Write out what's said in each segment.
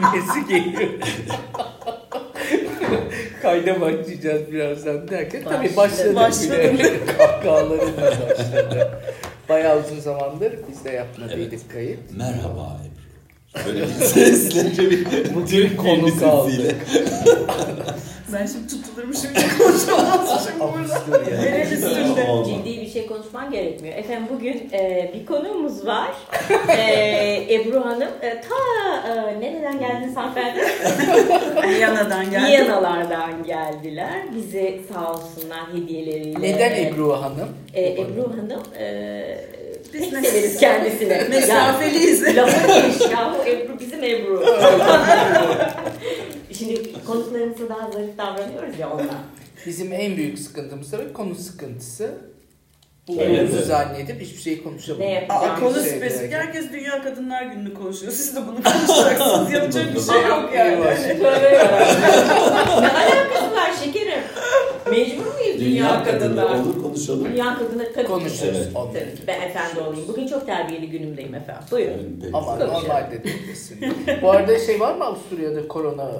cümlesi geliyor. Kayda başlayacağız birazdan derken tabii başladı. Başladı. bile. Kahkahaları da başladı. Bayağı uzun zamandır biz de yapmadıydık kayıt. Merhaba Ebru. Böyle bir sesle bir Bugün konu bir kaldı. sesiyle. Ben şimdi tutulurmuşum diye konuşamazmışım burada. Üstünde. Olmaz. Ciddi bir şey konuşman gerekmiyor. Efendim bugün e, bir konuğumuz var. e, Ebru Hanım. E, ta e, nereden geldiniz hanımefendi? Viyana'dan geldim. Viyanalardan geldiler. Bize sağ olsunlar hediyeleriyle. Neden Ebru Hanım? E, Ebru Hanım e, Biz mes- severiz kendisini. Mesafeliyiz. Lafı demiş ya bu Ebru bizim Ebru. Şimdi konuklarımıza daha zarif davranıyoruz ya ondan. Bizim en büyük sıkıntımız tabii konu sıkıntısı. Bulduğumuzu zannedip hiçbir şey yapacağız? Aa, konu Şey spesifik. Herkes Dünya Kadınlar Günü'nü konuşuyor. Siz de bunu konuşacaksınız. Yapacak bir şey yok yani. Ne alakası var şekerim? Mecbur muyuz dünya, Dünya kadınlar? olur konuşalım. Dünya kadını tabii. Konuşuruz. Evet. Tabii ki. Ben efendi olayım. Bugün çok terbiyeli günümdeyim efendim. Buyurun. Ama normalde değilsin. Bu arada şey var mı Avusturya'da korona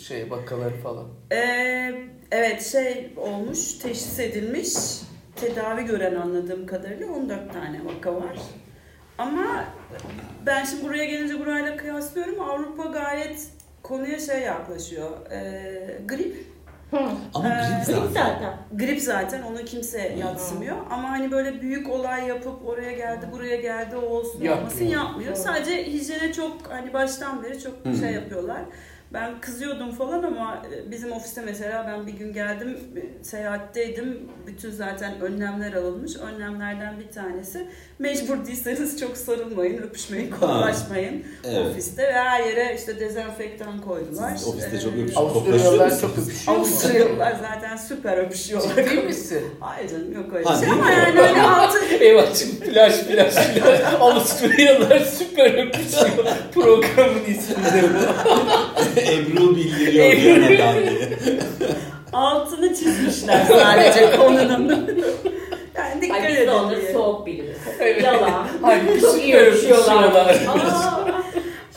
şey vakaları falan? Ee, evet şey olmuş, teşhis edilmiş. Tedavi gören anladığım kadarıyla 14 tane vaka var. Ama ben şimdi buraya gelince burayla kıyaslıyorum. Avrupa gayet konuya şey yaklaşıyor. Ee, grip. Ama Ee, grip Grip zaten. zaten. Grip zaten onu kimse yatsımıyor. Ama hani böyle büyük olay yapıp oraya geldi buraya geldi o olsun Yapmıyor. olmasın yapmıyor. Sadece hijyene çok hani baştan beri çok Hı. şey yapıyorlar. Ben kızıyordum falan ama e, bizim ofiste mesela ben bir gün geldim e, seyahatteydim. Bütün zaten önlemler alınmış. Önlemlerden bir tanesi mecbur değilseniz çok sarılmayın, öpüşmeyin, koklaşmayın Evet. ofiste ve her yere işte dezenfektan koydular. Siz ofiste Ee, çok öpüşüp Avusturyalılar çok öpüşüyor? Avusturyalılar zaten süper öpüşüyorlar. Ciddi misin? Hayır canım yok öyle Ha, şey değil ama mi? yani hani altı Eyvah şimdi flash flash flash. Avusturyalılar süper öpüşüyor. Programın ismi de bu. Ebru bildiriyor Viyana'dan diye. altını çizmişler sadece konunun. Yani dikkat edin de onları diye. soğuk biliriz. Evet. Yalan. Halbuki Çok iyi. Aa,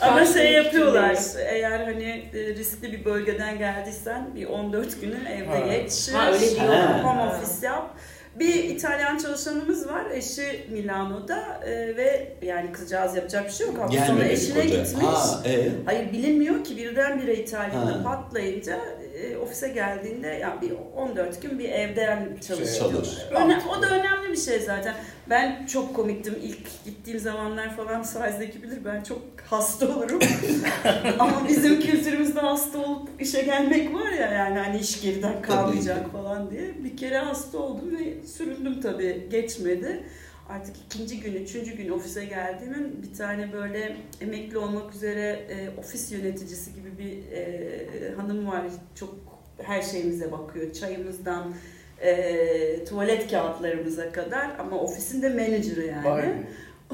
Ama şey yapıyorlar. Eğer hani e, riskli bir bölgeden geldiysen bir 14 günü evde Ha. geç. Ha, öyle diyor. Home office yap. Bir İtalyan çalışanımız var. Eşi Milano'da e, ve yani kızcağız yapacak bir şey yok. Hafta sonu eşine koca. gitmiş. Ha, e. Hayır bilinmiyor ki birdenbire İtalya'da Ha. patlayınca e, ofise geldiğinde yani bir 14 gün bir evden çalışıyor. Çalış. Öne- o da önemli bir şey zaten. Ben çok komiktim ilk gittiğim zamanlar falan Size'deki bilir ben çok hasta olurum. Ama bizim kültürümüzde hasta olup işe gelmek var ya yani hani iş geriden kalmayacak falan diye. Bir kere hasta oldum ve süründüm tabii geçmedi. Artık ikinci gün, üçüncü gün ofise geldiğimin bir tane böyle emekli olmak üzere e, ofis yöneticisi gibi bir e, hanım var. Çok her şeyimize bakıyor. Çayımızdan e, tuvalet kağıtlarımıza kadar ama ofisin de menajeri yani.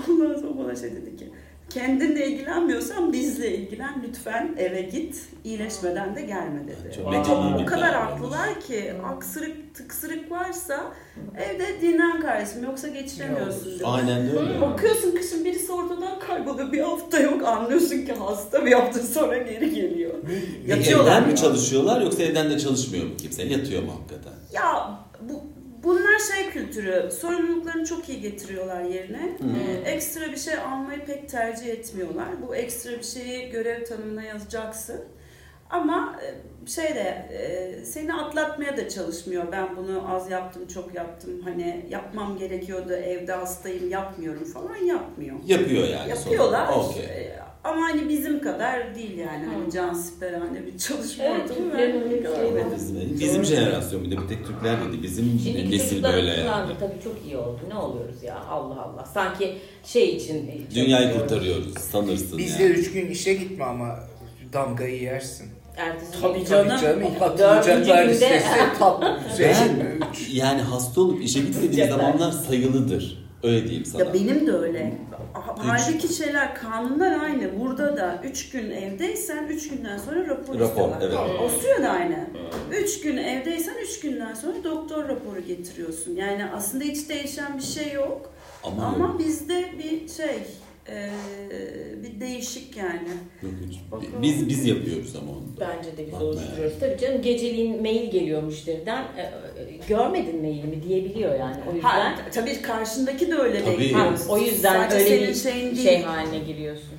Ondan sonra bana şey dedi ki kendinle ilgilenmiyorsan bizle ilgilen lütfen eve git iyileşmeden de gelme dedi. Çok Ve o kadar haklılar ki aksırık tıksırık varsa evde dinlen kardeşim yoksa geçiremiyorsun dedi. Aynen de öyle. Bakıyorsun kışın birisi ortadan kayboluyor bir hafta yok anlıyorsun ki hasta bir hafta sonra geri geliyor. Yatıyorlar Evden mi çalışıyorlar yoksa evden de çalışmıyor mu kimse? Yatıyor mu hakikaten? Ya bunlar şey kültürü, sorumluluklarını çok iyi getiriyorlar yerine. Hmm. Ee, ekstra bir şey almayı pek tercih etmiyorlar. Bu ekstra bir şeyi görev tanımına yazacaksın. Ama e, şey de e, seni atlatmaya da çalışmıyor. Ben bunu az yaptım, çok yaptım. Hani yapmam gerekiyordu, evde hastayım, yapmıyorum falan yapmıyor. Yapıyor yani. Yapıyorlar. sonra. Okey. Ee, Ama hani bizim kadar değil yani. Hani Hı. can siperhane bir çalışma Evet, ortamı var. Bizim, bizim jenerasyon bir de bir tek Türkler dedi. Bizim Şimdiki nesil böyle yani. Tabii çok iyi oldu. Ne oluyoruz ya Allah Allah. Sanki şey için. Dünyayı kurtarıyoruz sanırsın Bizde yani. üç gün işe gitme ama damgayı yersin. Ertesi Tabii gün- canım. Dördüncü atılacaklar günde- listesi tatlı güzel. Ben yani hasta olup işe gitmediğim Sıcaklar. zamanlar sayılıdır. Öyle diyeyim sana. Ya benim de öyle. Ha- Üç. Halbuki şeyler kanunlar aynı. Burada da 3 gün evdeysen 3 günden sonra rapor, Rapor, istiyorlar. evet. Avusturya'da aynı. 3 gün evdeysen 3 günden sonra doktor raporu getiriyorsun. Yani aslında hiç değişen bir şey yok. Ama, Ama bizde bir şey Ee, bir değişik yani. Yok, hiç. Bakalım. Biz biz yapıyoruz ama onu. da. Bence de biz Bakma oluşturuyoruz. Tabii canım geceliğin mail geliyor müşteriden. E, e, görmedin mailimi diyebiliyor yani. O yüzden Ha, tabii karşındaki de öyle Tabii. bekliyor. O yüzden Sadece öyle bir şeyin değil. şey haline giriyorsun.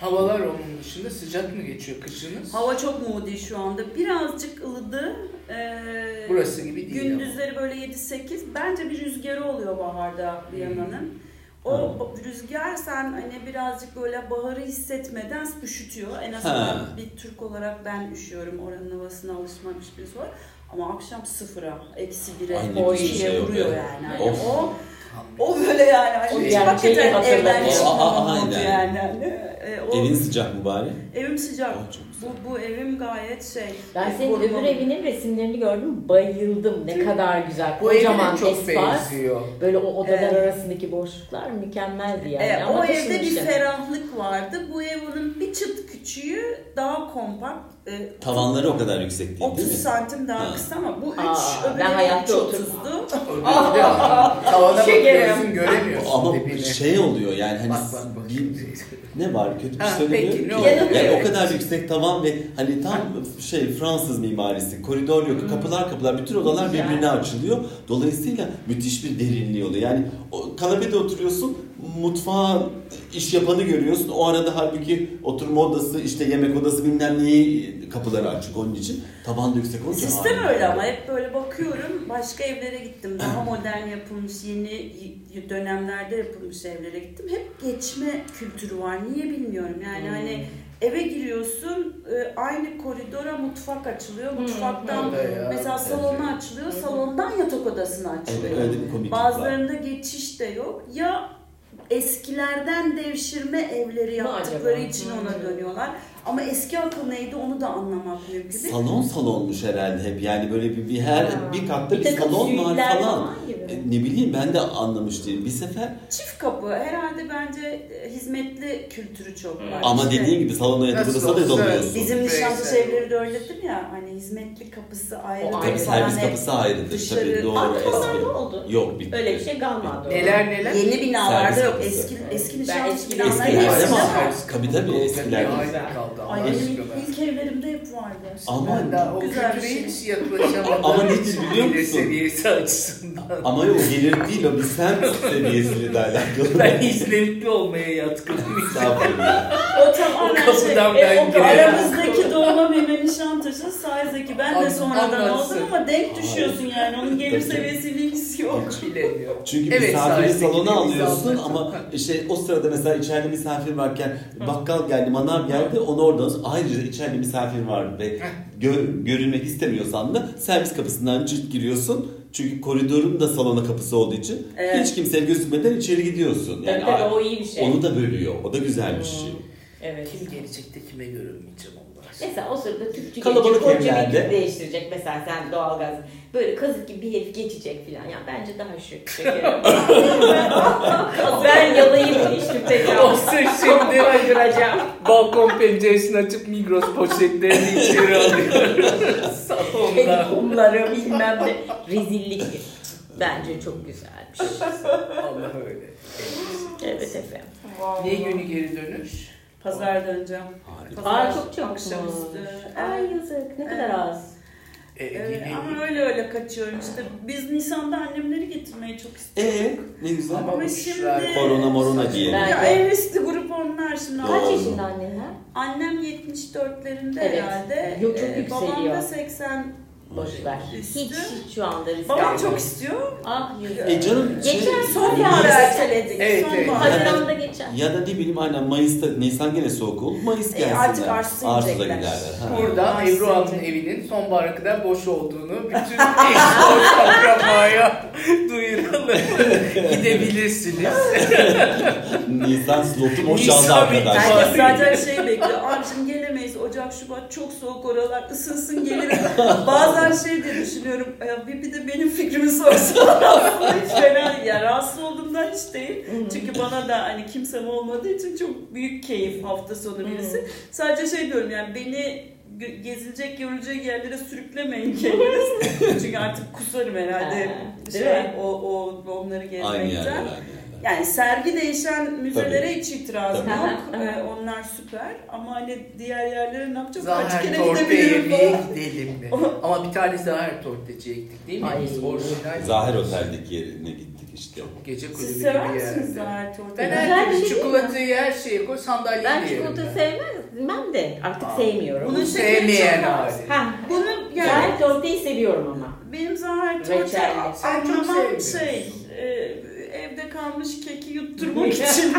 Havalar onun dışında sıcak mı geçiyor kışınız? Hava çok moody şu anda. Birazcık ılıdı. Ee, Burası gibi değil Gündüzleri böyle 7-8. Bence bir rüzgarı oluyor baharda Viyana'nın. O Ha. ba- rüzgar sen hani birazcık böyle baharı hissetmeden üşütüyor. En azından Ha. bir Türk olarak ben üşüyorum. Oranın havasına alışmamış birisi var. Ama akşam sıfıra, eksi bire, o şey ikiye yok vuruyor ya. yani. Hani Of. o o böyle yani. Hani O yani şeyi hatırlatıyor. evden aynen. oldu yani. E, o, Evin sıcak mı bari? evim sıcak. Oh, çok güzel. Bu, bu evim gayet şey. Ben e, senin korumalı. öbür evinin resimlerini gördüm. Bayıldım. Ne kadar güzel. Bu Kocaman çok espas. benziyor. Böyle o odalar Evet. arasındaki boşluklar mükemmeldi yani. E, Ama o evde bir ferahlık vardı. Bu ev onun bir çıt küçüğü daha kompakt. E, Tavanları o kadar yüksek değil değil 30 mi? santim daha Ha. kısa ama bu 3 Aa, öbür ben ev hayatta 30'du. Öbürü de tavana Şekerim. bakıyorsun göremiyorsun Ama şey oluyor yani hani Bak bak bak. bir- ne var kötü bir Ha, şey peki? Yani Evet. o kadar yüksek tavan ve hani tam şey Fransız mimarisi, koridor yok, kapılar kapılar, bütün odalar birbirine açılıyor. Dolayısıyla müthiş bir derinliği oluyor. Yani o kanepede oturuyorsun, mutfağa iş yapanı görüyorsun. O arada halbuki oturma odası, işte yemek odası bilmem neyi kapıları açık onun için. Tavan da yüksek olunca. Sistem harika. öyle ama hep böyle bakıyorum. Başka evlere gittim. Daha modern yapılmış, yeni dönemlerde yapılmış evlere gittim. Hep geçme kültürü var. Niye bilmiyorum. Yani Hmm. hani eve giriyorsun, e, aynı koridora mutfak açılıyor. Mutfaktan Öyle ya. mesela salona açılıyor, salondan yatak odasına Evet, açılıyor. öyle bir komiklik var. Bazılarında geçiş de yok. Ya eskilerden devşirme evleri yaptıkları acaba? için Hmm. ona dönüyorlar. Ama eski akıl neydi onu da anlamak mümkün. Salon salonmuş herhalde hep. Yani böyle bir, bir her Ha. bir katta bir, takım salon var falan. gibi. E, ne bileyim ben de anlamış değilim. Bir sefer Çift kapı herhalde bence e, hizmetli kültürü çok var. ama İşte dediğin gibi salona yatak Nasıl odasına da olsa dalıyorsun. Bizim. Nişantaşı evleri de öyledir ya hani hizmetli kapısı ayrıdır O Tabii ayrı. servis kapısı ayrıdır. dışarı- Tabii doğru. Eski. ne oldu? Yok bitti. Öyle bir şey kalmadı. Neler neler? Yeni binalarda yok. Eski eski Ben Nişantaşı eski- hepsinde ama- var. Tabii, tabii, eskiler. Aynı kaldı. Ay Allah aşkına. ilk evlerimde hep vardı. Ama Ben daha o Güzel kültüre şey. hiç yaklaşamadım. Ama nedir biliyor Gelir musun? seviyesi açısından. Ama o gelir değil o bir semt seviyesiyle de alakalı. Ben hizmetli olmaya yatkınım. Estağfurullah. O tamamen O kapıdan şey. ben E, o girerim. aramızdaki doğma büyüme Nişantaşı Sarzaki. Ben de An- sonradan anlarsın. oldum ama denk düşüyorsun yani. Onun gelir Tabii. seviyesiyle ilgisi yok. Bilemiyorum. Çünkü Evet, misafiri salona alıyorsun misafir. ama işte o sırada mesela içeride misafir varken bakkal geldi, manav geldi onu oradan ayrıca içeride misafir var ve gö- görülmek istemiyorsan da servis kapısından cırt giriyorsun. Çünkü koridorun da salona kapısı olduğu için Evet. hiç kimseye gözükmeden içeri gidiyorsun. Yani Tabii tabii o iyi bir şey. onu da bölüyor. O da güzel bir şey. Evet. Kim gelecek de kime görünmeyeceğim. Mesela o sırada tüpçü Kalabalık gelecek, koca bir evlerde. tüp değiştirecek mesela sen doğalgaz. Böyle kazık gibi bir herif geçecek filan. Ya bence daha şık şekerim. ben yalayayım iş tüpte Olsun şimdi Öldüreceğim. balkon penceresini açıp Migros poşetlerini içeri alıyor. Salonda. Kumları bilmem ne. Rezillik. Bence çok güzelmiş. Allah öyle. Evet efendim. Ne günü geri dönüş? Pazar döneceğim. Harika. Pazar Aa çok çok akşamüstü. Ay yazık ne kadar Evet. az. E, yine- ama öyle öyle kaçıyorum işte. Biz Nisan'da annemleri getirmeyi çok istiyoruz. Ee, ne güzel. Ama şimdi... Korona morona diye. Ya en riskli grup onlar şimdi. Kaç yaşında anneler? Annem 74'lerinde Evet. herhalde. Yok, çok Ee, yükseliyor. Babam da 80. Boş ver. Hiç, hiç şu anda risk Babam almıyorum. çok istiyor. Ah yazık. E canım şey, Geçen Sonbahar erteledik. Evet, evet. Sonbahar. Haziran'da geçer. Ya da ne bileyim aynen Mayıs'ta, Nisan gene soğuk olur. Mayıs E, gelsin. artık Arsuz'a Arsuz'a gidecekler. giderler. Ha. Burada Ebru Hanım'ın evinin sonbahara kadar boş olduğunu bütün eş dost akrabaya duyuralım. Gidebilirsiniz. Nisan slotu boşaldı Nisan arkadaşlar. Herkes zaten şey bekliyor. Abicim gelemeyiz. Ocak, Şubat çok soğuk oralar. Isınsın gelirim. Bazen şey diye düşünüyorum. "Ya Bir, bir de benim fikrimi sorsalar aslında hiç fena değil. Yani rahatsız olduğumdan hiç değil. Çünkü bana da hani kimsem olmadığı için çok büyük keyif hafta sonu birisi. Sadece şey diyorum yani beni gezilecek, görülecek yerlere sürüklemeyin kendiniz. Çünkü artık kusarım herhalde. Şey, o, o onları Aynı yerler, gezmekten. aynı yerler. Yani sergi değişen müzelere hiç itirazım Tabii. yok. Ee, onlar süper. Ama hani diğer yerlere ne yapacağız? Kaç Zahar kere Torte gidebilirim gidelim mi? Ama bir tane Zahar Torteci'ye gittik değil mi? Ay. Biz orijinal Zahir Otel'deki yerine gittik işte. gece kulübü gibi bir yerde. Zahar Torte'yi? Ben her türlü şey çikolatayı her şeye koy sandalyeyi Ben çikolata ben. sevmem de artık Aa. sevmiyorum. Bunun Bunu sevmeyen hali. Bunu yani yani tortayı seviyorum ama. benim Zahar Torte Reçelli. Sen çok şey kalmış keki yutturmak için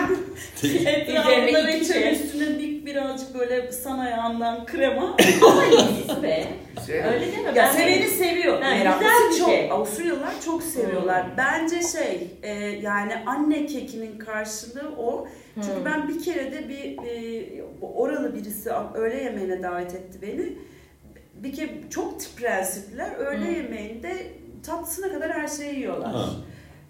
etrafına reçel şey. üstüne dik birazcık böyle san ayağından krema. Ama be. Güzel. Öyle deme. Ya ben seveni seviyor. Meraklısı güzel bir çok. şey. Avusturyalılar çok seviyorlar. Hmm. Bence şey e, yani anne kekinin karşılığı o. Çünkü Hmm. ben bir kere de bir e, oralı birisi öğle yemeğine davet etti beni. Bir kere çok prensipler. Öğle Hmm. yemeğinde tatlısına kadar her şeyi yiyorlar. Ha.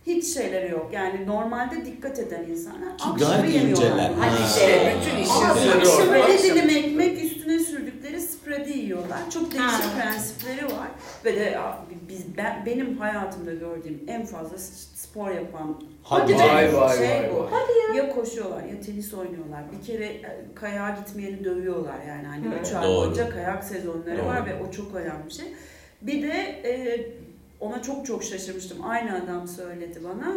Hiç şeyleri yok. Yani normalde dikkat eden insanlar. Ki Akşamı gayet yemiyorlar. inceler. Hadi Ha. İşte bütün işi Ama söylüyor. akşam öyle Akşam. dilim ekmek üstüne sürdükleri spredi yiyorlar. Çok değişik Ha. prensipleri var. Ve de ya, biz ben benim hayatımda gördüğüm en fazla spor yapan Hadi şey Vay vay şey vay bu. vay. Ya koşuyorlar ya tenis oynuyorlar. Bir kere e, kayağa gitmeyeni dövüyorlar yani. Hani Hı. 3 ay Doğru. boyunca kayak sezonları Doğru. var ve o çok önemli bir şey. Bir de e, ona çok çok şaşırmıştım. Aynı adam söyledi bana.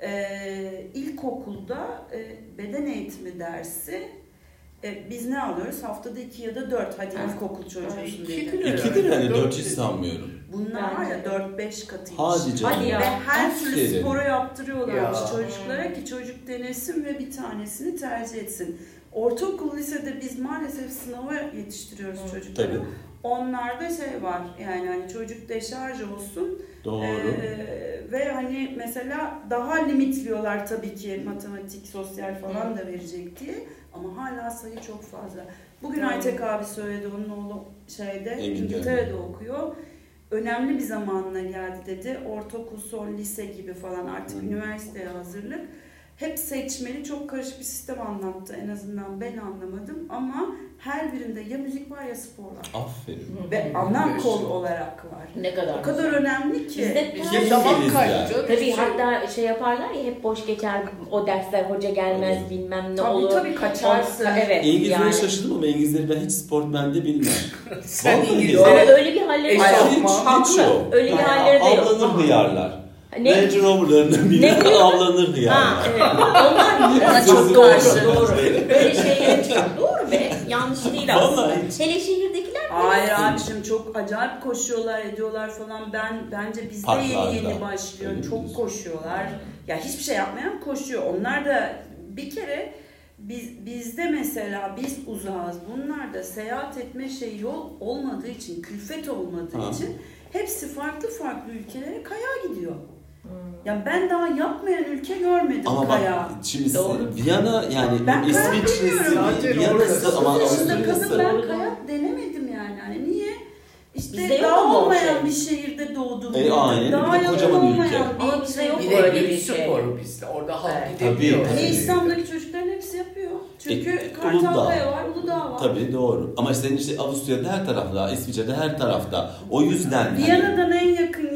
E, ilkokulda e, beden eğitimi dersi e, biz ne alıyoruz? Haftada iki ya da dört. Hadi Ha. ilkokul çocuğusun diye. İkidir hani Dört dört hiç sanmıyorum. Bunlar var ya Bence. 4-5 katıymış. Hadi canım. Hadi ya. Ve her türlü Aferin. sporu yaptırıyorlarmış Ya. çocuklara ki çocuk denesin ve bir tanesini tercih etsin. Ortaokul, lisede biz maalesef sınava yetiştiriyoruz çocukları. Tabii. Onlarda şey var yani hani çocuk deşarj olsun Doğru. ee, ve hani mesela daha limitliyorlar tabii ki matematik, sosyal falan da verecek diye ama hala sayı çok fazla. Bugün Hı. Aytek abi söyledi onun oğlu şeyde Emin İngiltere'de okuyor. Önemli bir zamanına geldi dedi. Ortaokul, son lise gibi falan artık Hı. üniversiteye hazırlık. Hep seçmeli çok karışık bir sistem anlattı. En azından ben anlamadım ama her birinde ya müzik var ya spor var. Aferin. Ve ana kol olarak var. Ne kadar O kadar güzel. önemli ki. Bizde bilir kaybı ya? canım. Tabii Şey- hatta şey yaparlar ya hep boş geçer o dersler hoca gelmez Evet. bilmem ne Tabii olur. tabii kaçarsın. O- Evet İngilizlere yani. şaşırdım ama İngilizleri ben hiç sport bende bilmem. Sen Vallahi Ama İngilizlere öyle bir halleri Eş de yok. yapma. hiç, hiç yok. Öyle bir halleri de yok. Avlanır hıyarlar. Ne? Range Rover'larını bile avlanır Ha hıyarlar. evet. Onlar Ona çok karşı. doğru. Doğru. Böyle şeyler çıkar. Doğru be. Yanlış değil aslında. Vallahi hiç. Hele şehirdekiler Hayır abicim çok acayip koşuyorlar ediyorlar falan. Ben bence bizde yeni Parklarda. yeni başlıyor. Öyle çok koşuyorlar. Ya hiçbir şey yapmayan koşuyor. Onlar da bir kere biz bizde mesela biz uzağız. Bunlar da seyahat etme şey yol olmadığı için, külfet olmadığı Ha. için hepsi farklı farklı ülkelere kaya gidiyor. Hmm. Ya ben daha yapmayan ülke görmedim Ama kaya. bak şimdi Doğru. Viyana yani Ben İsviçre'si, Viyana'sı ama 30 yaşında kadın Avusturya'sı. ben kayak denemedim yani. Hani niye? İşte Bizde daha olmayan şey. bir şehirde doğdum. E, aynen. Daha Bir de kocaman ülke. olmayan Ama bir bizde şey. yok Bir de öyle bir bir şey. spor bizde. Orada halk Evet. gidebiliyor. Tabii, Hani tabii. İstanbul'daki çocukların hepsi yapıyor. Çünkü E, Kartalkaya var, Uludağ var. Tabii doğru. Ama senin işte Avusturya'da her tarafta, İsviçre'de her tarafta. O yüzden hani- Viyana'dan en yakın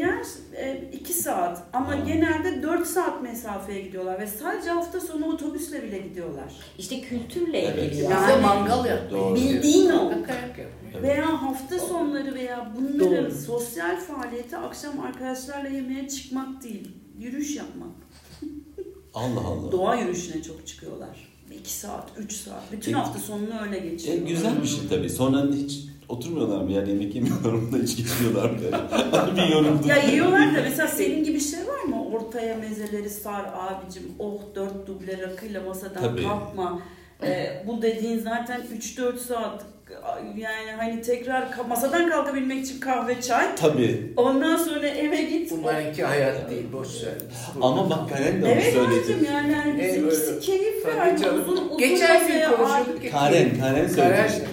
2 saat ama Ha. genelde 4 saat mesafeye gidiyorlar ve sadece hafta sonu otobüsle bile gidiyorlar. İşte kültürle Evet. ilgili ya. Yani- mangal yapmayı Doğru. Bildiğin o. Evet. Veya hafta sonları veya bunların Doğru. sosyal faaliyeti akşam arkadaşlarla yemeğe çıkmak değil, yürüyüş yapmak. Allah Allah. Doğa yürüyüşüne çok çıkıyorlar. 2 saat, 3 saat. Bütün E, hafta sonunu öyle E, geçiriyorlar. güzel bir şey tabii. Sonra hiç oturmuyorlar mı? Yani yemek yemiyorlar mı da hiç geçmiyorlar mı? Hani bir yorumdu. Ya yiyorlar da mesela senin gibi şey var mı? Ortaya mezeleri sar abicim. Oh dört duble rakıyla masadan Tabii. kalkma. Ee, bu dediğin zaten 3-4 saat. Yani hani tekrar masadan kalkabilmek için kahve çay. Tabii. Ondan sonra eve git. Bunlarınki hayat değil, boş ver. Ama bak Karen de onu Evet söyledi. abicim yani, yani bizimkisi keyif yani canım. uzun uzun Geçen gün konuşuyorduk. Karen, Karen söyledi Karen. işte.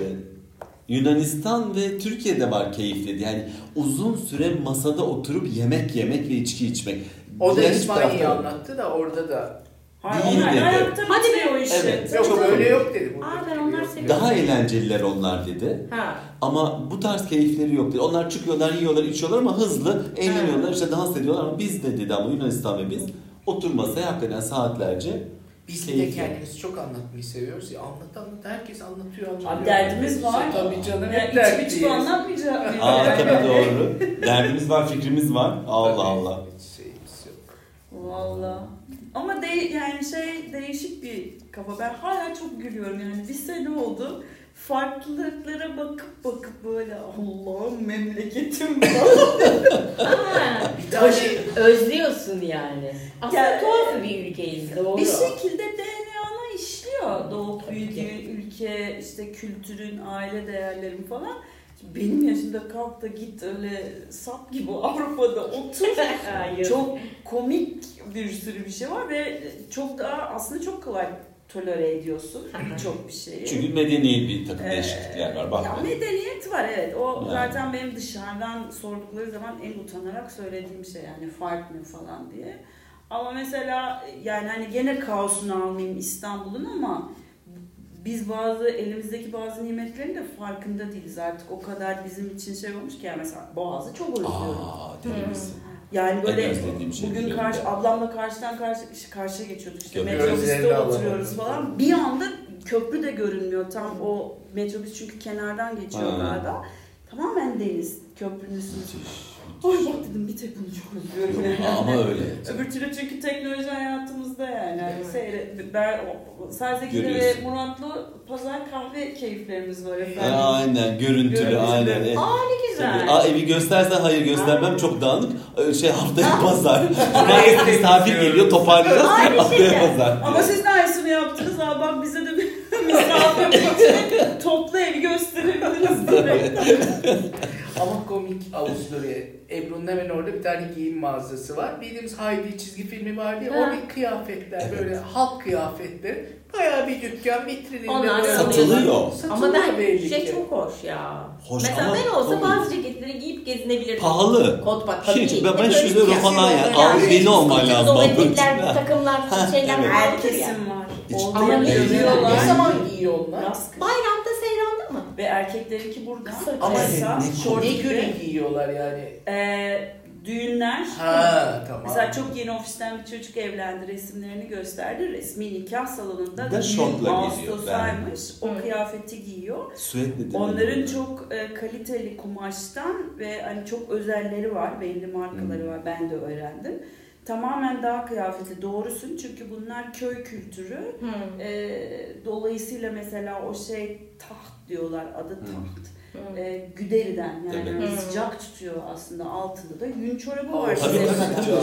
Yunanistan ve Türkiye'de var keyif dedi. Yani uzun süre masada oturup yemek yemek ve içki içmek. O da İspanya'yı anlattı da orada da. Hayır, Değil onlar dedi. ayakta Hadi be. bitiriyor işi. Evet. Yok Tabii. öyle yok dedi. Aa, ben onlar seviyorum. Daha eğlenceliler onlar dedi. Ha. Ama bu tarz keyifleri yok dedi. Onlar çıkıyorlar, yiyorlar, içiyorlar ama hızlı eğleniyorlar, işte dans ediyorlar ama biz de dedi ama Yunanistan ve biz Otur masaya hakikaten saatlerce Biz de Keyifli. kendimizi çok anlatmayı seviyoruz ya. Anlat anlat herkes anlatıyor anlatıyor. Abi derdimiz var. Tabii canım Yani hep içip dertliyiz. içip anlatmayacak mıyız? Aa Yani. tabii doğru. Derdimiz var, fikrimiz var. Allah Tabii, Allah. hiç şeyimiz yok. Valla. Ama de, yani şey değişik bir kafa. Ben hala çok gülüyorum yani. Bir sene oldu. Farklılıklara bakıp bakıp böyle Allah'ım memleketim Bir tane özlüyorsun yani. Aslında Ya- tuhaf bir ülkeyiz doğru. bir şekilde DNA'na işliyor. Doğup büyüdüğün ülke, işte kültürün, aile değerlerin falan. Benim yaşımda kalk da git öyle sap gibi Avrupa'da otur. Hayır. çok komik bir sürü bir şey var ve çok daha aslında çok kolay tolere ediyorsun çok bir şeyi. Çünkü medeni bir takım Ee, değişiklikler var. Bak. Ya medeniyet var evet. O Yani. zaten benim dışarıdan sordukları zaman en utanarak söylediğim şey yani fark ne falan diye. Ama mesela yani hani gene kaosunu almayayım İstanbul'un ama biz bazı elimizdeki bazı nimetlerin de farkında değiliz artık. O kadar bizim için şey olmuş ki yani mesela Boğaz'ı çok özlüyorum. Aa deniz. Yani böyle şey bugün karşı ablamla karşıdan karşı karşıya geçiyorduk işte metrobüste oturuyoruz alalım. falan. Bir anda köprü de görünmüyor tam o metrobüs çünkü kenardan geçiyor Ha. galiba. Tamamen deniz köprünün üstünde. Ay bak dedim bir tek bunu çok özlüyorum. yani. Ama öyle. Öbür türlü çünkü teknoloji hayatımızda yani. yani seyre, ben, o- Sadece ve. Muratlı pazar kahve keyiflerimiz var efendim. Aynen görüntülü Görüntülü. aynen. Evet. Aa ne güzel. Aa evi göstersen hayır göstermem çok dağınık. Ee, Şey haftaya pazar. Buraya misafir geliyor toparlayacağız. Aynı Haftaya şey. pazar. Ama siz de aynısını yaptınız. Aa bak bize de bir toplu evi gösterebiliriz direkt. Ama komik Avusturya. Ebru'nun hemen orada bir tane giyim mağazası var. Bildiğimiz Heidi çizgi filmi vardı ya. Ha. Oradaki kıyafetler böyle halk kıyafetleri. Bayağı bir dükkan vitrininde. Onlar böyle- Satılıyor. Ama ben belli şey ki. çok hoş ya. Hoş Mesela ama ben olsa tabii. bazı ceketleri giyip gezinebilirdim. Pahalı. Kot bak Hiç, ben, ben şu euro falan yani. deli olman lazım. O takımlar, şeyler. Herkesin var. Hiç- Ama yerde ne- zaman giyiyor onlar? Bayramda seyranda mı? Ve erkeklerinki burada. Kısa Ama Kısa, ne- şort Ne göre giyiyorlar yani? Ee, düğünler. Ha tamam. Mesela çok yeni ofisten bir çocuk evlendi, resimlerini gösterdi. Resmi nikah salonunda düğün şortla geziyor, Ağustos'aymış. O Hı. kıyafeti giyiyor. Süet nedir? Onların çok e, kaliteli kumaştan ve hani çok özelleri var, belli markaları Hmm. var. Ben de öğrendim. Tamamen dağ kıyafeti doğrusun çünkü bunlar köy kültürü. E, dolayısıyla mesela o şey taht diyorlar adı taht. E, güderiden yani hani Hmm. sıcak tutuyor aslında altında da yün çorabı var. size.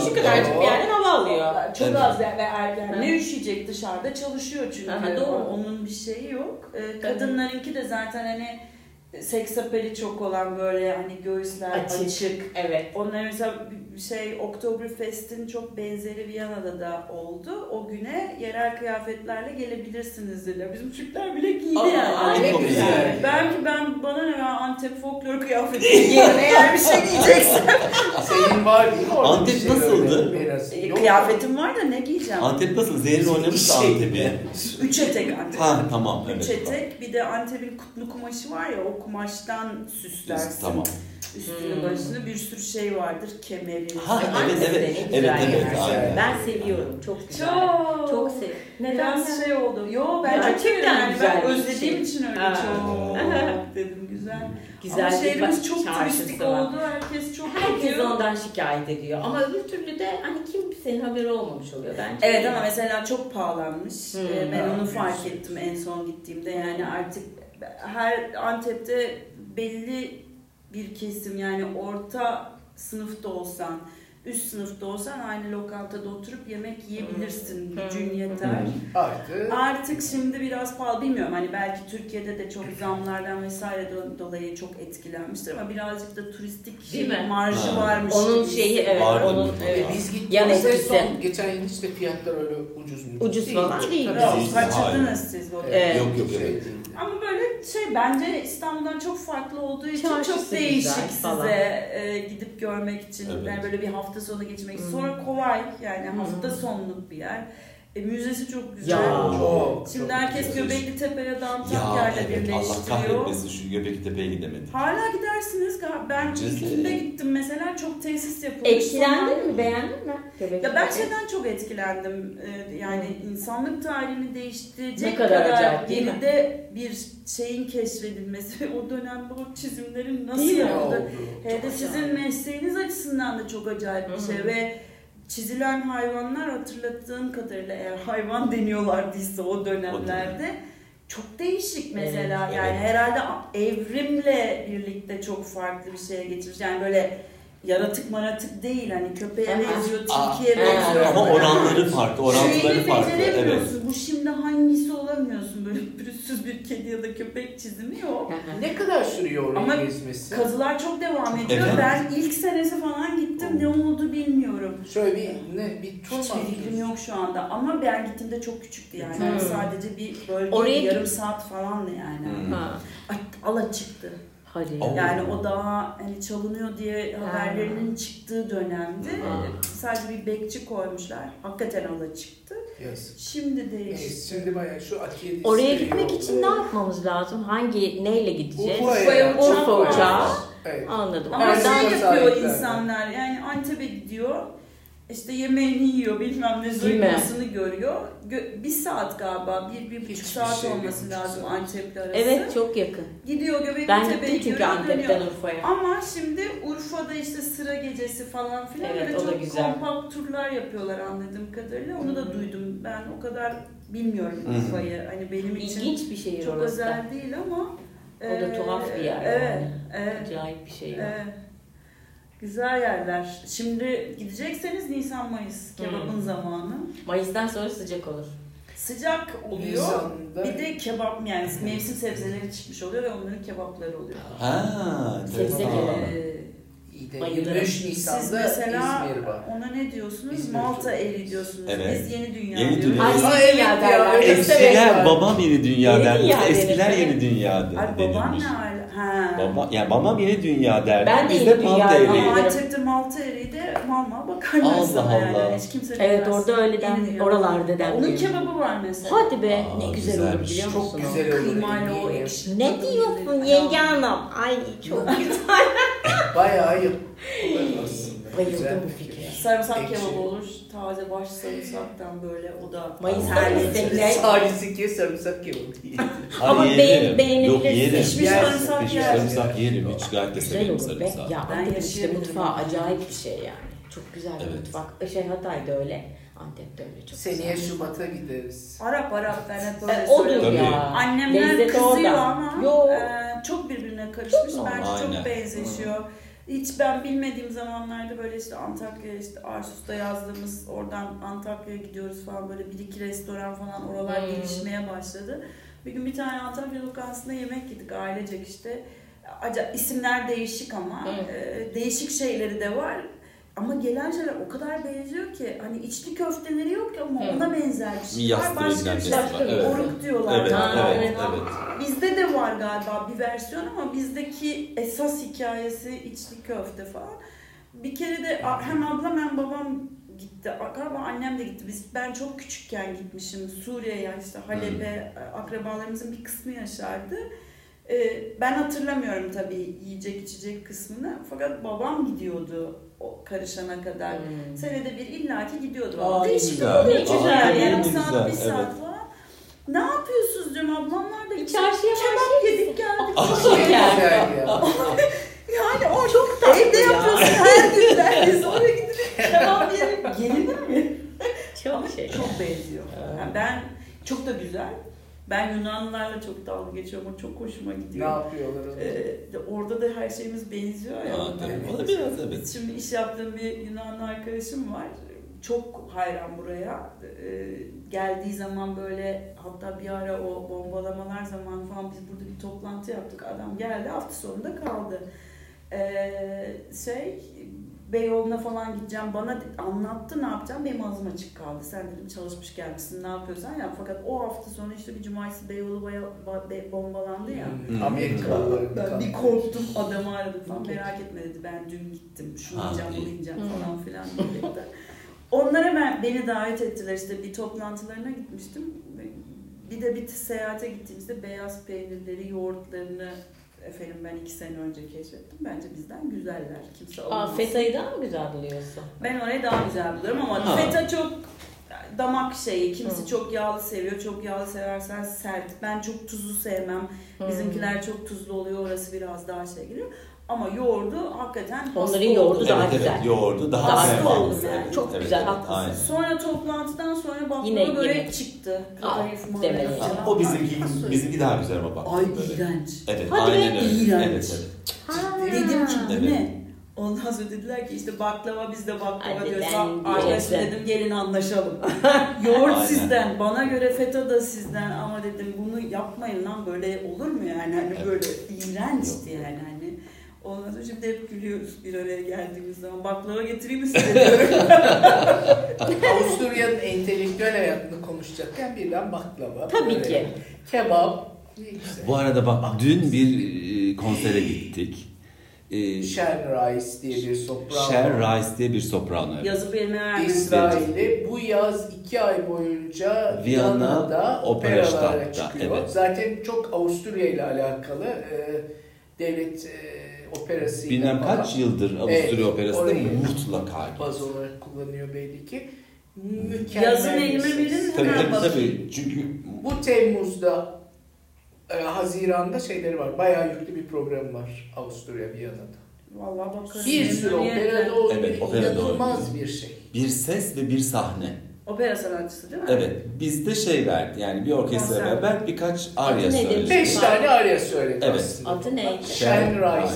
Şu kadarcık bir yerden hava alıyor. Çok Evet. az ve erken. Hı. Ne üşüyecek dışarıda çalışıyor çünkü. Aha, doğru. Onun bir şeyi yok. Ee, kadınlarınki de zaten hani seks apeli çok olan böyle hani göğüsler Açık. açık. Evet. Onlar mesela şey Oktoberfest'in çok benzeri Viyana'da da oldu. O güne yerel kıyafetlerle gelebilirsiniz dediler. Bizim Türkler bile giydi Aa, yani. ne çok güzel. güzel. Belki ben bana ne ya Antep folklor kıyafeti giyerim eğer bir şey giyeceksem. Senin var değil mi? orada Antep bir şey nasıldı? öyle biraz? E. Kıyafetim var da ne giyeceğim? Antep nasıl? Zehrin oynamış da Şey- Antep'i. Üç etek Antep. Ha tamam evet. Üç etek bir de Antep'in kutlu kumaşı var ya o kumaştan süslersin. Tamam. Üstünü Hmm. başını bir sürü şey vardır kemeri. Ha, evet, evet. ne Evet, güzel evet, aynen. Ben seviyorum. Çok güzel. Çok. Çok seviyorum. Neden? Biraz şey oldu. Yo ben Gerçekten güzel ben bir özlediğim şey. için öyle çok dedim güzel. Güzel Ama bir şehrimiz çok turistik var. oldu. Herkes çok Herkes gidiyor. ondan şikayet ediyor. Ama öbür türlü de hani kimsenin haberi olmamış oluyor bence. Evet ama mesela çok pahalanmış. Hmm. Ee, ben onu fark ettim en son gittiğimde. Yani artık her Antep'te belli bir kesim yani orta sınıfta olsan, üst sınıfta olsan aynı lokantada oturup yemek yiyebilirsin. Hmm. Gücün yeter. Hmm. Artık Artık şimdi biraz pahalı bilmiyorum hani belki Türkiye'de de çok zamlardan vesaire do- dolayı çok etkilenmiştir ama birazcık da turistik Değil mi? marjı Ha. varmış. Onun gibi şeyi evet. Var? Onun, evet. biz gittik. Yan Mesela etkisi. son geçen yıl de fiyatlar öyle ucuz mu? Ucuz falan değil. Kaçırdınız siz o Evet. Yok yok Şey evet. Ama böyle şey bence İstanbul'dan çok farklı olduğu için Çarşısı çok değişik falan. size e, gidip görmek için Evet. yani böyle bir hafta sonu geçmek. Hmm. Sonra kolay yani Hmm. hafta sonluk bir yer. E, müzesi çok güzel. Ya. Çok, Şimdi çok herkes güzel. Göbekli Tepe'ye Ya Antakya'yla evet Allah birleştiriyor. kahretmesin şu Göbekli Tepe'ye gidemedik. Hala gidersiniz. Ben ilkinde de. gittim mesela çok tesis yapılmış. Etkilendin mi? Beğendin mi? Göbekli Ya ben şeyden çok etkilendim. Ee, Yani insanlık tarihini değiştirecek Ne kadar kadar, acayip, geride bir şeyin keşfedilmesi ve o dönemde o çizimlerin nasıl yapıldı. Oldu. Hele sizin mesleğiniz açısından da çok acayip bir şey ve çizilen hayvanlar hatırlattığım kadarıyla eğer hayvan deniyorlardıysa o dönemlerde çok değişik mesela Evet, yani evet. herhalde evrimle birlikte çok farklı bir şeye geçmiş yani böyle yaratık maratık değil hani köpeğe benziyor tilkiye benziyor Ama falan. oranları farklı, orantıları farklı. Evet. Bu şimdi hangisi olamıyorsun. Böyle pürüzsüz bir kedi ya da köpek çizimi yok. Ne kadar sürüyor orayı Ama gezmesi? Kazılar çok devam ediyor. Evet. Ben ilk senesi falan gittim. Ne oldu bilmiyorum. Şöyle bir ne bir tur mu Hiçbir fikrim yok şu anda. Ama ben gittiğimde çok küçüktü yani. Hmm. Yani sadece bir bölge Oraya yarım saat falandı yani. Hmm. Ha. Ay, ala çıktı. Hadi. Yani o daha hani çalınıyor diye haberlerinin çıktığı dönemdi. Ha. Sadece bir bekçi koymuşlar. Hakikaten ala çıktı. Yazık. Şimdi değişti. Neyse şimdi bayağı şu Atiye dizisi Oraya gitmek iyi için ne yapmamız lazım? Hangi, neyle gideceğiz? Urfa'ya. Urfa uçağı. Evet. Anladım. Ama Erzurum şey yapıyor sahipler. insanlar yani Antep'e gidiyor işte yemeğini yiyor bilmem ne zayıflasını görüyor. Gö- bir saat galiba bir, bir buçuk Hiçbir saat şey, olması buçuk lazım saat. Antep'le arası. Evet çok yakın. Gidiyor Göbekli Ben Tepe'yi gittim çünkü görüyor, Antep'ten dönüyor. Urfa'ya. Ama şimdi Urfa'da işte sıra gecesi falan filan Evet, böyle o da çok güzel. kompakt turlar yapıyorlar anladığım kadarıyla. Onu da Hı. duydum. Ben o kadar bilmiyorum Hı hı. Urfa'yı. Hani benim için İlginç bir şehir çok orası. da. özel değil ama O da e, tuhaf bir yer Evet, yani. evet. Acayip bir şey. Evet. Güzel yerler. Şimdi gidecekseniz Nisan Mayıs kebabın Hmm. zamanı. Mayıs'tan sonra sıcak olur. Sıcak oluyor. Nisan'da Bir de kebap yani mevsim sebzeleri çıkmış oluyor ve onların kebapları oluyor. Ha, Sebze. Ee, iyi de Bayılırım. 23 siz Nisan'da mesela İzmir var. ona ne diyorsunuz? İzmir Malta eri diyorsunuz. Evet. Biz yeni dünya Yeni diyoruz. dünya. Yeni evet dünya ya. Eskiler babam yeni dünya Yeni derdi. Eskiler yeni dünya Ay babam denilmiş. ne? Ha. Baba, yani babam yeni dünya derdi. Ben de Biz yeni de dünya. Ama Antep'te Malta eriği de mal mal bakarlar Allah sana yani. Allah. Hiç kimse Evet orada öyle den, dünya. oralarda den. Onun kebabı var mesela. Hadi be Aa, ne güzel olur biliyor Çok musun? o? güzel olur. Kıymayla o ekşi. Ne diyorsun yenge hanım? Ay çok güzel. Bayağı ayıp. Bayıldım bu fikre. Sarımsak kebabı olur. Taze baş sarımsaktan böyle o da. Mayıs'ta istekler. Salisi ki sarımsak kebabı. Ama beğen- beğenebilirsin. Yok. Pişmiş sarımsak Pişmiş yer. sarımsak yerim. Hiç gayet de severim sarımsak. Ya Ben Antep işte mutfağı acayip bir şey yani. Çok güzel bir Evet. mutfak. Şey Hatay'da öyle. Antep'te öyle çok Seneye güzel. Şubat'a gideriz. Arap Arap ben hep böyle E, odur söylüyorum. Tabii. ya. Annemler Lezzet kızıyor orada. ama Yo. e, çok birbirine karışmış. Çok Bence normal. çok Aynen. benzeşiyor. Hiç ben bilmediğim zamanlarda böyle işte Antakya işte Arsus'ta yazdığımız oradan Antakya'ya gidiyoruz falan böyle bir iki restoran falan oralar Hmm. gelişmeye başladı. Bir gün bir tane Antakya lokantasında yemek yedik ailecek işte. Acayip isimler değişik ama Hmm. e, değişik şeyleri de var. Ama gelen şeyler o kadar benziyor ki hani içli köfteleri yok ama Hmm. ona benzer bir şey var. Yastığı Başka bir şey. var, evet. Oruk diyorlar. Evet, evet, ona. evet. Bizde de var galiba bir versiyon ama bizdeki esas hikayesi içli köfte falan. Bir kere de hem ablam hem babam gitti. Galiba annem de gitti. Biz ben çok küçükken gitmişim Suriye'ye işte Halep'e akrabalarımızın bir kısmı yaşardı. Ee, ben hatırlamıyorum tabii yiyecek içecek kısmını. Fakat babam gidiyordu o karışana kadar. Hmm. Senede bir illaki gidiyordu. Aa, Değişik güzel. oluyor. Ne güzel, yarım güzel, saat, bir evet. saat falan. Ne yapıyorsunuz diyorum ablamlar da Bir çarşıya kebap yedik geldik. Yani o çok tatlı Evde ya. yapıyorsun her gün derdi. Sonra gidip kebap yerim. Gelinir mi? Çok şey. Çok benziyor. Evet. Yani ben çok da güzel. Ben Yunanlılarla çok dalga geçiyorum. O çok hoşuma Ne gidiyor. yapıyorlar o zaman? Ee, de orada da her şeyimiz benziyor ya. Aa, tabii. Biraz evet. Şimdi iş yaptığım bir Yunanlı arkadaşım var. Çok hayran buraya. Ee, geldiği zaman böyle hatta bir ara o bombalamalar zamanı falan biz burada bir toplantı yaptık. Adam geldi hafta sonunda kaldı. Ee, şey Beyoğlu'na falan gideceğim. Bana anlattı ne yapacağım. Benim ağzım açık kaldı. Sen dedim çalışmış gelmişsin. Ne yapıyorsan yap. Fakat o hafta sonu işte bir cumartesi Beyoğlu baya, ba- bombalandı ya. Hmm, Amerikalıların Ben bir korktum. Adamı aradım falan. Merak etme dedi. Ben dün gittim. Şunu yiyeceğim bunu yiyeceğim Hı. falan filan dedi. Onlara ben beni davet ettiler işte. Bir toplantılarına gitmiştim. Bir de bir seyahate gittiğimizde beyaz peynirleri, yoğurtlarını efendim ben iki sene önce keşfettim. Bence bizden güzeller. Kimse Aa, olmaz. fetayı daha mı güzel buluyorsun? Ben orayı daha güzel buluyorum ama Ha. feta çok damak şeyi. Kimisi Hı. çok yağlı seviyor. Çok yağlı seversen sert. Ben çok tuzlu sevmem. Bizimkiler çok tuzlu oluyor. Orası biraz daha şey giriyor. Ama yoğurdu hakikaten Onların yoğurdu daha evet, güzel. Evet, yoğurdu daha Daha güzel. yani. Çok Evet, güzel, evet, haklısın. aynen. Sonra toplantıdan sonra Yine baklava börek yemek. çıktı. Aa, Kadayıf. Ama O bizimki, bizimki daha güzel ama bak. Ay böyle. iğrenç. Evet, Hadi be, aynen öyle. iğrenç. Evet, evet. Ha. Dedim ki Evet. ne? Ondan sonra dediler ki işte baklava biz de baklava Hadi diyoruz. Arkadaşım dedim gelin anlaşalım. Yoğurt Aynen. sizden, bana göre feta da sizden ama dedim bunu yapmayın lan böyle olur mu yani hani Evet. böyle iğrençti yani hani. Ondan sonra şimdi hep gülüyoruz bir araya geldiğimiz zaman. Baklava getireyim mi size diyorum. Avusturya'nın entelektüel hayatını konuşacakken birden baklava. Tabii börek, ki. Kebap. Bu arada bak dün bir e, konsere gittik. E, Shen Rice diye bir soprano. Cher Rice diye bir soprano. evet. Yazıp elime verdim. İsrail'i bu yaz iki ay boyunca Viyana Viyana'da Opera operalara çıkıyor. evet. Zaten çok Avusturya ile alakalı e, devlet e, operası Bilmem kaç yıldır Avusturya Evet, Operası'nda mutlaka git. baz olarak kullanıyor belli ki. Mükemmel Yazın bir elime verin Tabii tabii tabii. Çünkü Bu Temmuz'da e, Haziran'da şeyleri var. Bayağı yüklü bir program var Avusturya Viyana'da. Vallahi bakarım. Bir sürü operada o Evet, inanılmaz bir şey. bir ses ve bir sahne. Opera sanatçısı değil mi? Evet. Bizde şey verdi. Yani bir orkestra beraber birkaç arya söyledi. Beş tane arya söyledi Evet. aslında. Adı neydi? Shen Rice.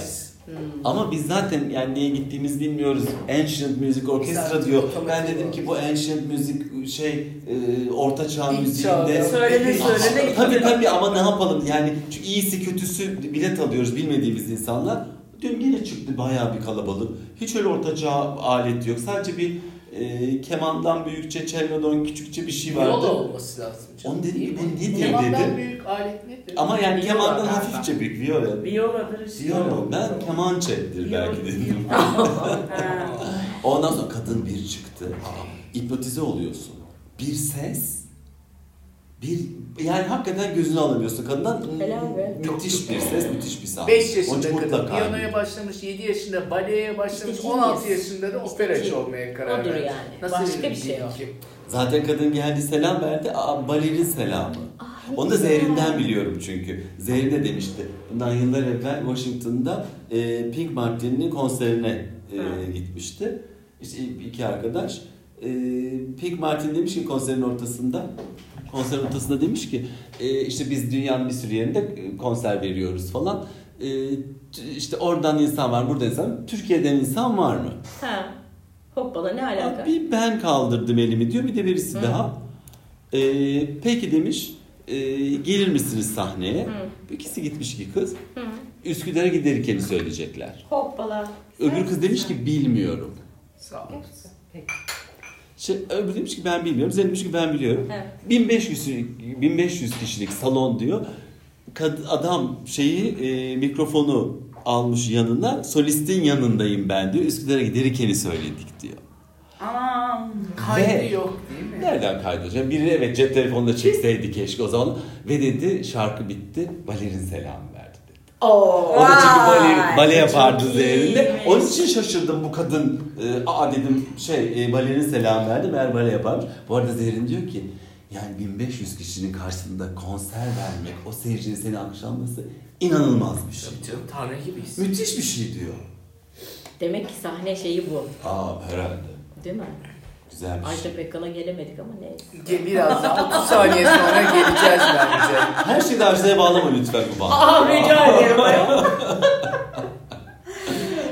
Hmm. Ama biz zaten yani niye gittiğimiz bilmiyoruz. Ancient Music Orchestra diyor. Ben dedim ki bu Ancient Music şey e, orta çağ İlk müziğinde. Söylene söylene Tabii tabii ama ne yapalım yani çünkü iyisi kötüsü bilet alıyoruz bilmediğimiz insanlar. Dün yine çıktı bayağı bir kalabalık. Hiç öyle orta çağ alet yok. Sadece bir e, kemandan büyükçe, cello'dan küçükçe bir şey vardı. Viola olması lazım. canım, Onu dedim ki mi? bu ne diye Kemandan dedim. büyük alet nedir? Ama yani Viola kemandan galiba. hafifçe büyük viola. Viola'dır işte. Viola ben kemançedir belki dedim. Ha. Ondan sonra kadın bir çıktı. Hipnotize oluyorsun. Bir ses bir yani hakikaten gözünü alamıyorsun kadından. Helal be. Müthiş bir ses, müthiş bir sahne. 5 yaşında kadın piyanoya başlamış, 7 yaşında baleye başlamış, İşte 16 genius. yaşında da operacı olmaya karar Odur verdi. yani. Nasıl Başka bir şey bilgi? Zaten kadın geldi selam verdi. Aa, balerin selamı. Onu da. Zehrin'den biliyorum çünkü. Zehrin de demişti. Bundan yıllar evvel Washington'da e, Pink Martin'in konserine e, gitmişti. İşte iki arkadaş. E, Pink Martin demiş ki konserin ortasında konserin ortasında demiş ki e, işte biz dünyanın bir sürü yerinde e, konser veriyoruz falan. E, işte oradan insan var, burada insan var. Türkiye'den insan var mı? Ha. Hoppala ne alaka? Bir ben kaldırdım elimi diyor bir de birisi Hı. daha. Ee, peki demiş e, gelir misiniz sahneye? Hı. İkisi gitmiş iki kız. Hı. Üsküdar'a giderken söyleyecekler. Hoppala. Öbür kız demiş ki bilmiyorum. Sağ ol. Şey, öbürü demiş ki ben bilmiyorum. Zeynep demiş ki ben biliyorum. Evet. 1500 kişilik, 1500 kişilik salon diyor. Kad- adam şeyi e, mikrofonu almış yanına. Solistin yanındayım ben diyor. Üsküdar'a giderken söyledik diyor. Aman. Kaydı Ve- yok değil mi? Nereden kaydedeceğim? Biri evet cep telefonunda çekseydi keşke o zaman. Ve dedi şarkı bitti. Balerin selam verdi dedi. Oo. O da çünkü bale, bale yapardı iyiymiş. Onun için şaşırdım bu kadın. E, aa dedim şey e, balerin selam verdi. Meğer bale yaparmış. Bu arada Zehrin diyor ki yani 1500 kişinin karşısında konser vermek, o seyircinin seni alkışlaması inanılmaz bir şey. Tabii canım Tanrı gibiyiz. Müthiş bir şey diyor. Demek ki sahne şeyi bu. Aa herhalde. Değil mi? Güzel bir şey. Ajda Pekkan'a gelemedik ama neyse. Biraz daha 30 saniye sonra geleceğiz bence. Her şeyi de Ajda'ya bağlama lütfen bu bağ. Aa rica ederim.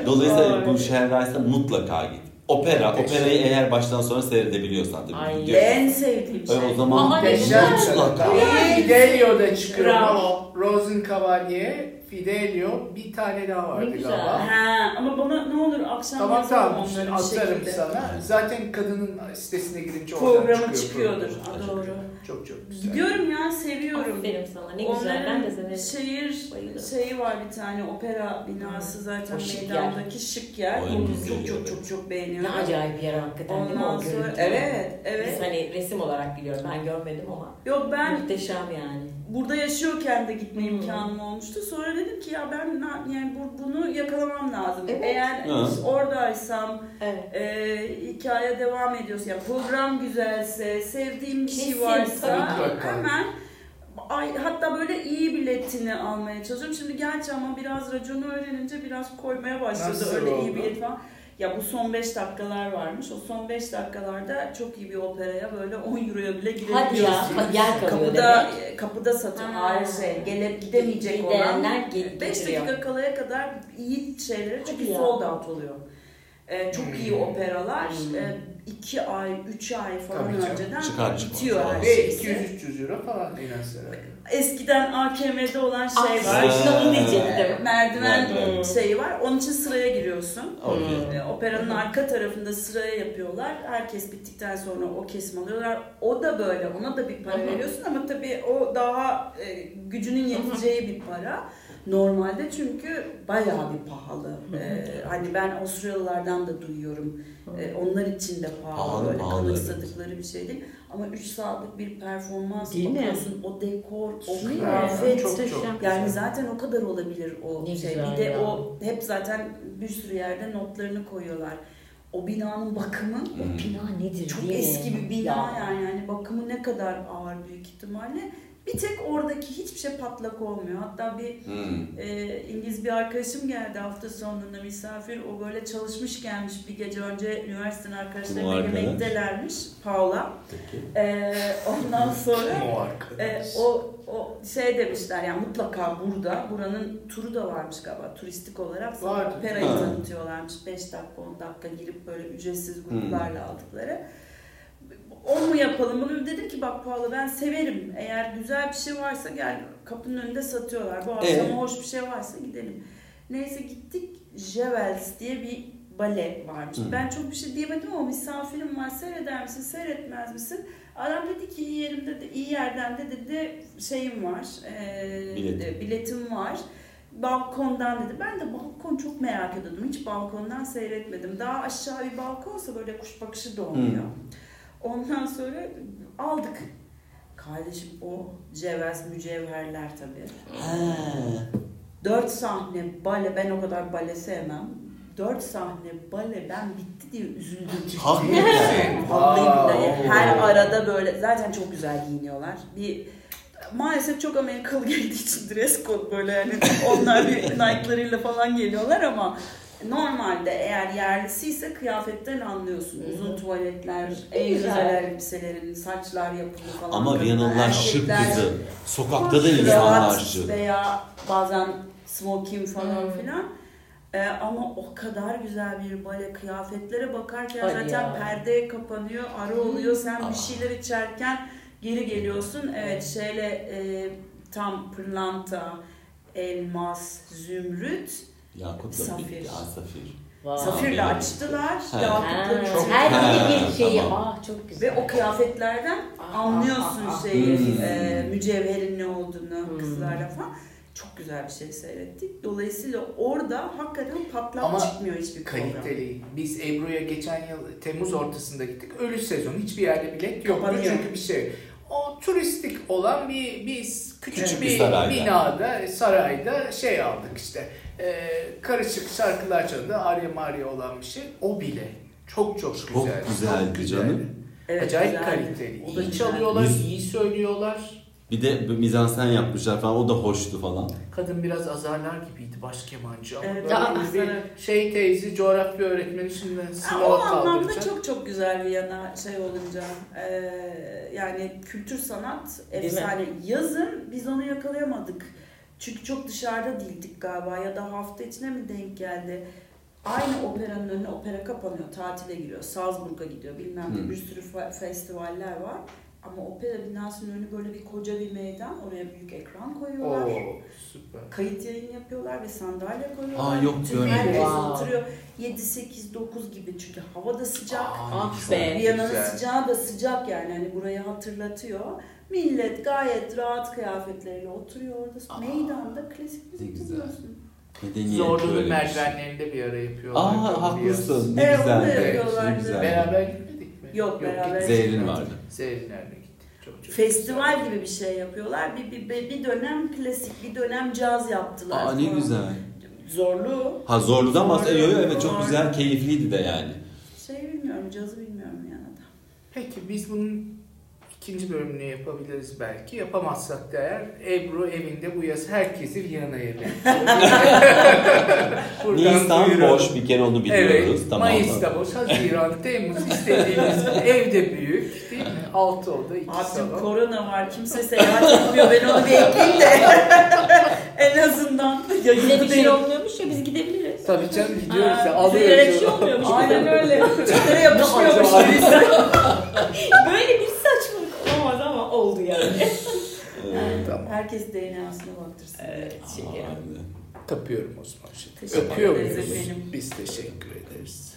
Dolayısıyla bu Şehrazat'a mutlaka git. Opera, Muhteşem. operayı eğer baştan sonra seyredebiliyorsan tabii. Ay. Gidiyorsun. En sevdiğim şey. E, o zaman Aa, ne Muhteşem mutlaka. sanat. Fidelio'da çıkıyor. Bravo. Rosencavalier Fidelio bir tane daha vardı Ne güzel. galiba. Ha, ama bana ne olur akşam Tamam tamam onları bir atarım şekilde. sana. Zaten kadının sitesine girince oradan Programı çıkıyor çıkıyordur. program. Ha, doğru. Çok çok güzel. Gidiyorum ya seviyorum. Aferin sana ne güzel ben de severim. şehir Bayılırım. şeyi var bir tane opera binası zaten O şık meydandaki şık yer. Onu çok çok çok çok beğeniyorum. Ne acayip bir yer hakikaten değil mi Ondan o sonra görüntü? evet evet. Biz hani resim olarak biliyorum ben görmedim ama Yok ben muhteşem yani. Burada yaşıyorken de gitme Hmm. imkanım olmuştu. Sonra dedim ki ya ben yani bu- bunu yakalamam lazım. Evet. Eğer Ha. oradaysam Evet. e, hikaye devam ediyorsa, yani program güzelse, sevdiğim bir şey varsa hemen ay, hatta böyle iyi biletini almaya çalışıyorum. Şimdi gerçi ama biraz raconu öğrenince biraz koymaya başladı Nasıl öyle iyi oldu? bilet falan. Ya bu son 5 dakikalar varmış. O son 5 dakikalarda çok iyi bir operaya böyle 10 euroya bile Hadi girebiliyorsun. ya yer kalıyor Kapıda demek. kapıda satıyor. Ha. Hayır şey, gelip gidemeyecek olan Gidenler gel- 5 getiriyor. dakika kalaya kadar iyi şeylere çünkü Hadi ya. sold out oluyor. Ee, çok iyi Hmm. operalar. Hmm. 2 ay, 3 ay falan Tabii canım. önceden Çıkar çıkmaz. bitiyor her Ve şey. 200-300 euro falan en az herhalde. Eskiden AKM'de olan şey var. işte onu diyecektim. Merdiven Merdiven. şeyi var. Onun için sıraya giriyorsun. Okey. Ee, Operanın arka tarafında sıraya yapıyorlar. Herkes bittikten sonra o kesim alıyorlar. O da böyle. Ona da bir para veriyorsun ama tabii o daha e, gücünün yeteceği bir para. Normalde çünkü bayağı bir pahalı. Ee, hani ben Avusturyalılardan da duyuyorum. Ee, onlar için de pahalı. Pahalı, böyle pahalı, kanıksadıkları bir şey değil. Ama 3 saatlik bir performans Değil mi? bakıyorsun. O dekor, o mi? kıyafet. Çok çok Muhteşem. Yani güzel. zaten o kadar olabilir o Ne şey. Bir de ya. o hep zaten bir sürü yerde notlarını koyuyorlar. O binanın bakımı Hmm. Bina nedir çok mi? eski bir bina Ya. yani. yani bakımı ne kadar ağır büyük ihtimalle. Bir tek oradaki hiçbir şey patlak olmuyor. Hatta bir Hmm. e, İngiliz bir arkadaşım geldi hafta sonunda misafir. O böyle çalışmış gelmiş bir gece önce o arkadaşlarıyla arkadaş? yemektelermiş. Paula. Peki. E, ondan sonra O arkadaş. e, o, o şey demişler yani mutlaka burada, buranın turu da varmış galiba turistik olarak. Operayı tanıtıyorlarmış 5 dakika 10 dakika girip böyle ücretsiz Hmm. gruplarla aldıkları. O mu yapalım? Bunu dedim ki bak Pahalı ben severim. Eğer güzel bir şey varsa gel kapının önünde satıyorlar. Bu akşam Ee? hoş bir şey varsa gidelim. Neyse gittik. Jewels diye bir bale varmış. Hı. Ben çok bir şey diyemedim ama misafirim var seyreder misin seyretmez misin? Adam dedi ki iyi yerimde de iyi yerden de dedi şeyim var. E, Biletim. biletim var. Balkondan dedi. Ben de balkon çok merak ediyordum. Hiç balkondan seyretmedim. Daha aşağı bir balkonsa böyle kuş bakışı da olmuyor. Ondan sonra aldık. Kardeşim o cevaz mücevherler tabii. Ha. Dört sahne bale ben o kadar bale sevmem. Dört sahne bale ben bitti diye üzüldüm. Hakikaten. Vallahi her arada böyle zaten çok güzel giyiniyorlar. Bir maalesef çok Amerikalı geldiği için dress code böyle yani onlar bir Nike'larıyla falan geliyorlar ama normalde eğer yerlisiyse kıyafetten anlıyorsun. Uzun tuvaletler, en Güzel. elbiselerin, saçlar yapılı falan. Ama Viyanalılar şık kızı. Sokakta da insanlar şık. Veya bazen smoking falan Hmm. filan. Ee, ama o kadar güzel bir bale kıyafetlere bakarken Hadi zaten ya. perde kapanıyor, ara oluyor. Sen Aa. bir şeyler içerken geri geliyorsun. Evet şeyle e, tam pırlanta, elmas, zümrüt, Yakut da Safir. Ha, safir. Vay. safirle açtılar. Ha. Yakutla çok her Ha, biri bir şeyi. tamam. Ah çok güzel. ve o kıyafetlerden Ah, anlıyorsun ah, ah, şeyi, Hmm. e, mücevherin ne olduğunu Hmm. kızlarla falan. Çok güzel bir şey seyrettik. Dolayısıyla orada hakikaten patlak Ama çıkmıyor hiçbir program. Kaliteli. Biz Ebru'ya geçen yıl Temmuz ortasında gittik. Ölü sezon. Hiçbir yerde bilet. Kapanıyor. Çünkü bir şey. O turistik olan bir, bir küçük, Küçük bir bir, sarayda. binada, sarayda şey aldık işte. Ee, karışık şarkılar çalındı. Arya Maria olan bir şey. O bile. Çok çok Çok güzel. güzeldi canım. Evet, Acayip güzeldi. kaliteli. O da İyi çalıyorlar, Müz- iyi söylüyorlar. Bir de mizansen yapmışlar falan. O da hoştu falan. Kadın biraz azarlar gibiydi baş kemancı ama Evet, böyle ya, bir evet. şey teyze coğrafya öğretmeni şimdi Ha, o sınava anlamda kaldıracak. çok çok güzel bir yana şey olunca Ee, yani kültür sanat efsane. Yazın biz onu yakalayamadık. Çünkü çok dışarıda değildik galiba ya da hafta içine mi denk geldi? Aynı operanın önüne opera kapanıyor, tatile giriyor, Salzburg'a gidiyor bilmem ne bir sürü fe- festivaller var. Ama opera binasının önü böyle bir koca bir meydan. Oraya büyük ekran koyuyorlar. Oo süper. Kayıt yayın yapıyorlar ve sandalye koyuyorlar. Aa, yok, görmedim. Herkes Wow. oturuyor. 7, 8, 9 gibi çünkü hava da sıcak. Aa, Ah be. Viyana'nın sıcağı da sıcak yani hani burayı hatırlatıyor. Millet gayet rahat kıyafetleriyle oturuyor orada. Aa, Meydanda klasik müzik dinliyorsun. Medeniyet Zorlu'nun böylemiş. merdivenlerinde bir ara yapıyorlar. Aa haklısın. Ne Evet, güzel. yapıyorlar. Ne güzel. Beraber gitmedik mi? Yok, beraber gittik. Zehrin vardı. Zehrinlerle gittik. Çok çok Festival güzel. gibi bir şey yapıyorlar. Bir, bir, bir, dönem klasik, bir dönem caz yaptılar. Aa ne falan. güzel. Zorlu. Ha zorludan bahsediyor. Zorlu. Evet çok güzel, keyifliydi de yani. Şey bilmiyorum, cazı bilmiyorum yani da. Peki biz bunun ikinci bölümünü yapabiliriz belki. Yapamazsak da eğer Ebru evinde bu yaz herkesi Viyana'ya bekliyor. Nisan duyuralım. boş bir kere onu biliyoruz. Evet, tamam? Mayıs'ta boş, Haziran, Temmuz istediğiniz evde büyük? Altı oda, iki Abicim salon. korona var, kimse seyahat etmiyor. Ben onu bir ekleyeyim de. en azından. Bize bir şey değil. olmuyormuş ya biz gidebiliriz. Tabii canım gidiyoruz ya, bize yere bir alıyoruz. şey olmuyormuş. Aynen öyle. Ne yapışmıyormuş. Böyle bir saçmalık olamaz ama oldu yani. Ee, Tamam. Herkes DNA'sına baktırsın. Evet şekerim. aynen. Kapıyorum o zaman şimdi. Teşekkür Öpüyor muyuz? Biz teşekkür ederiz.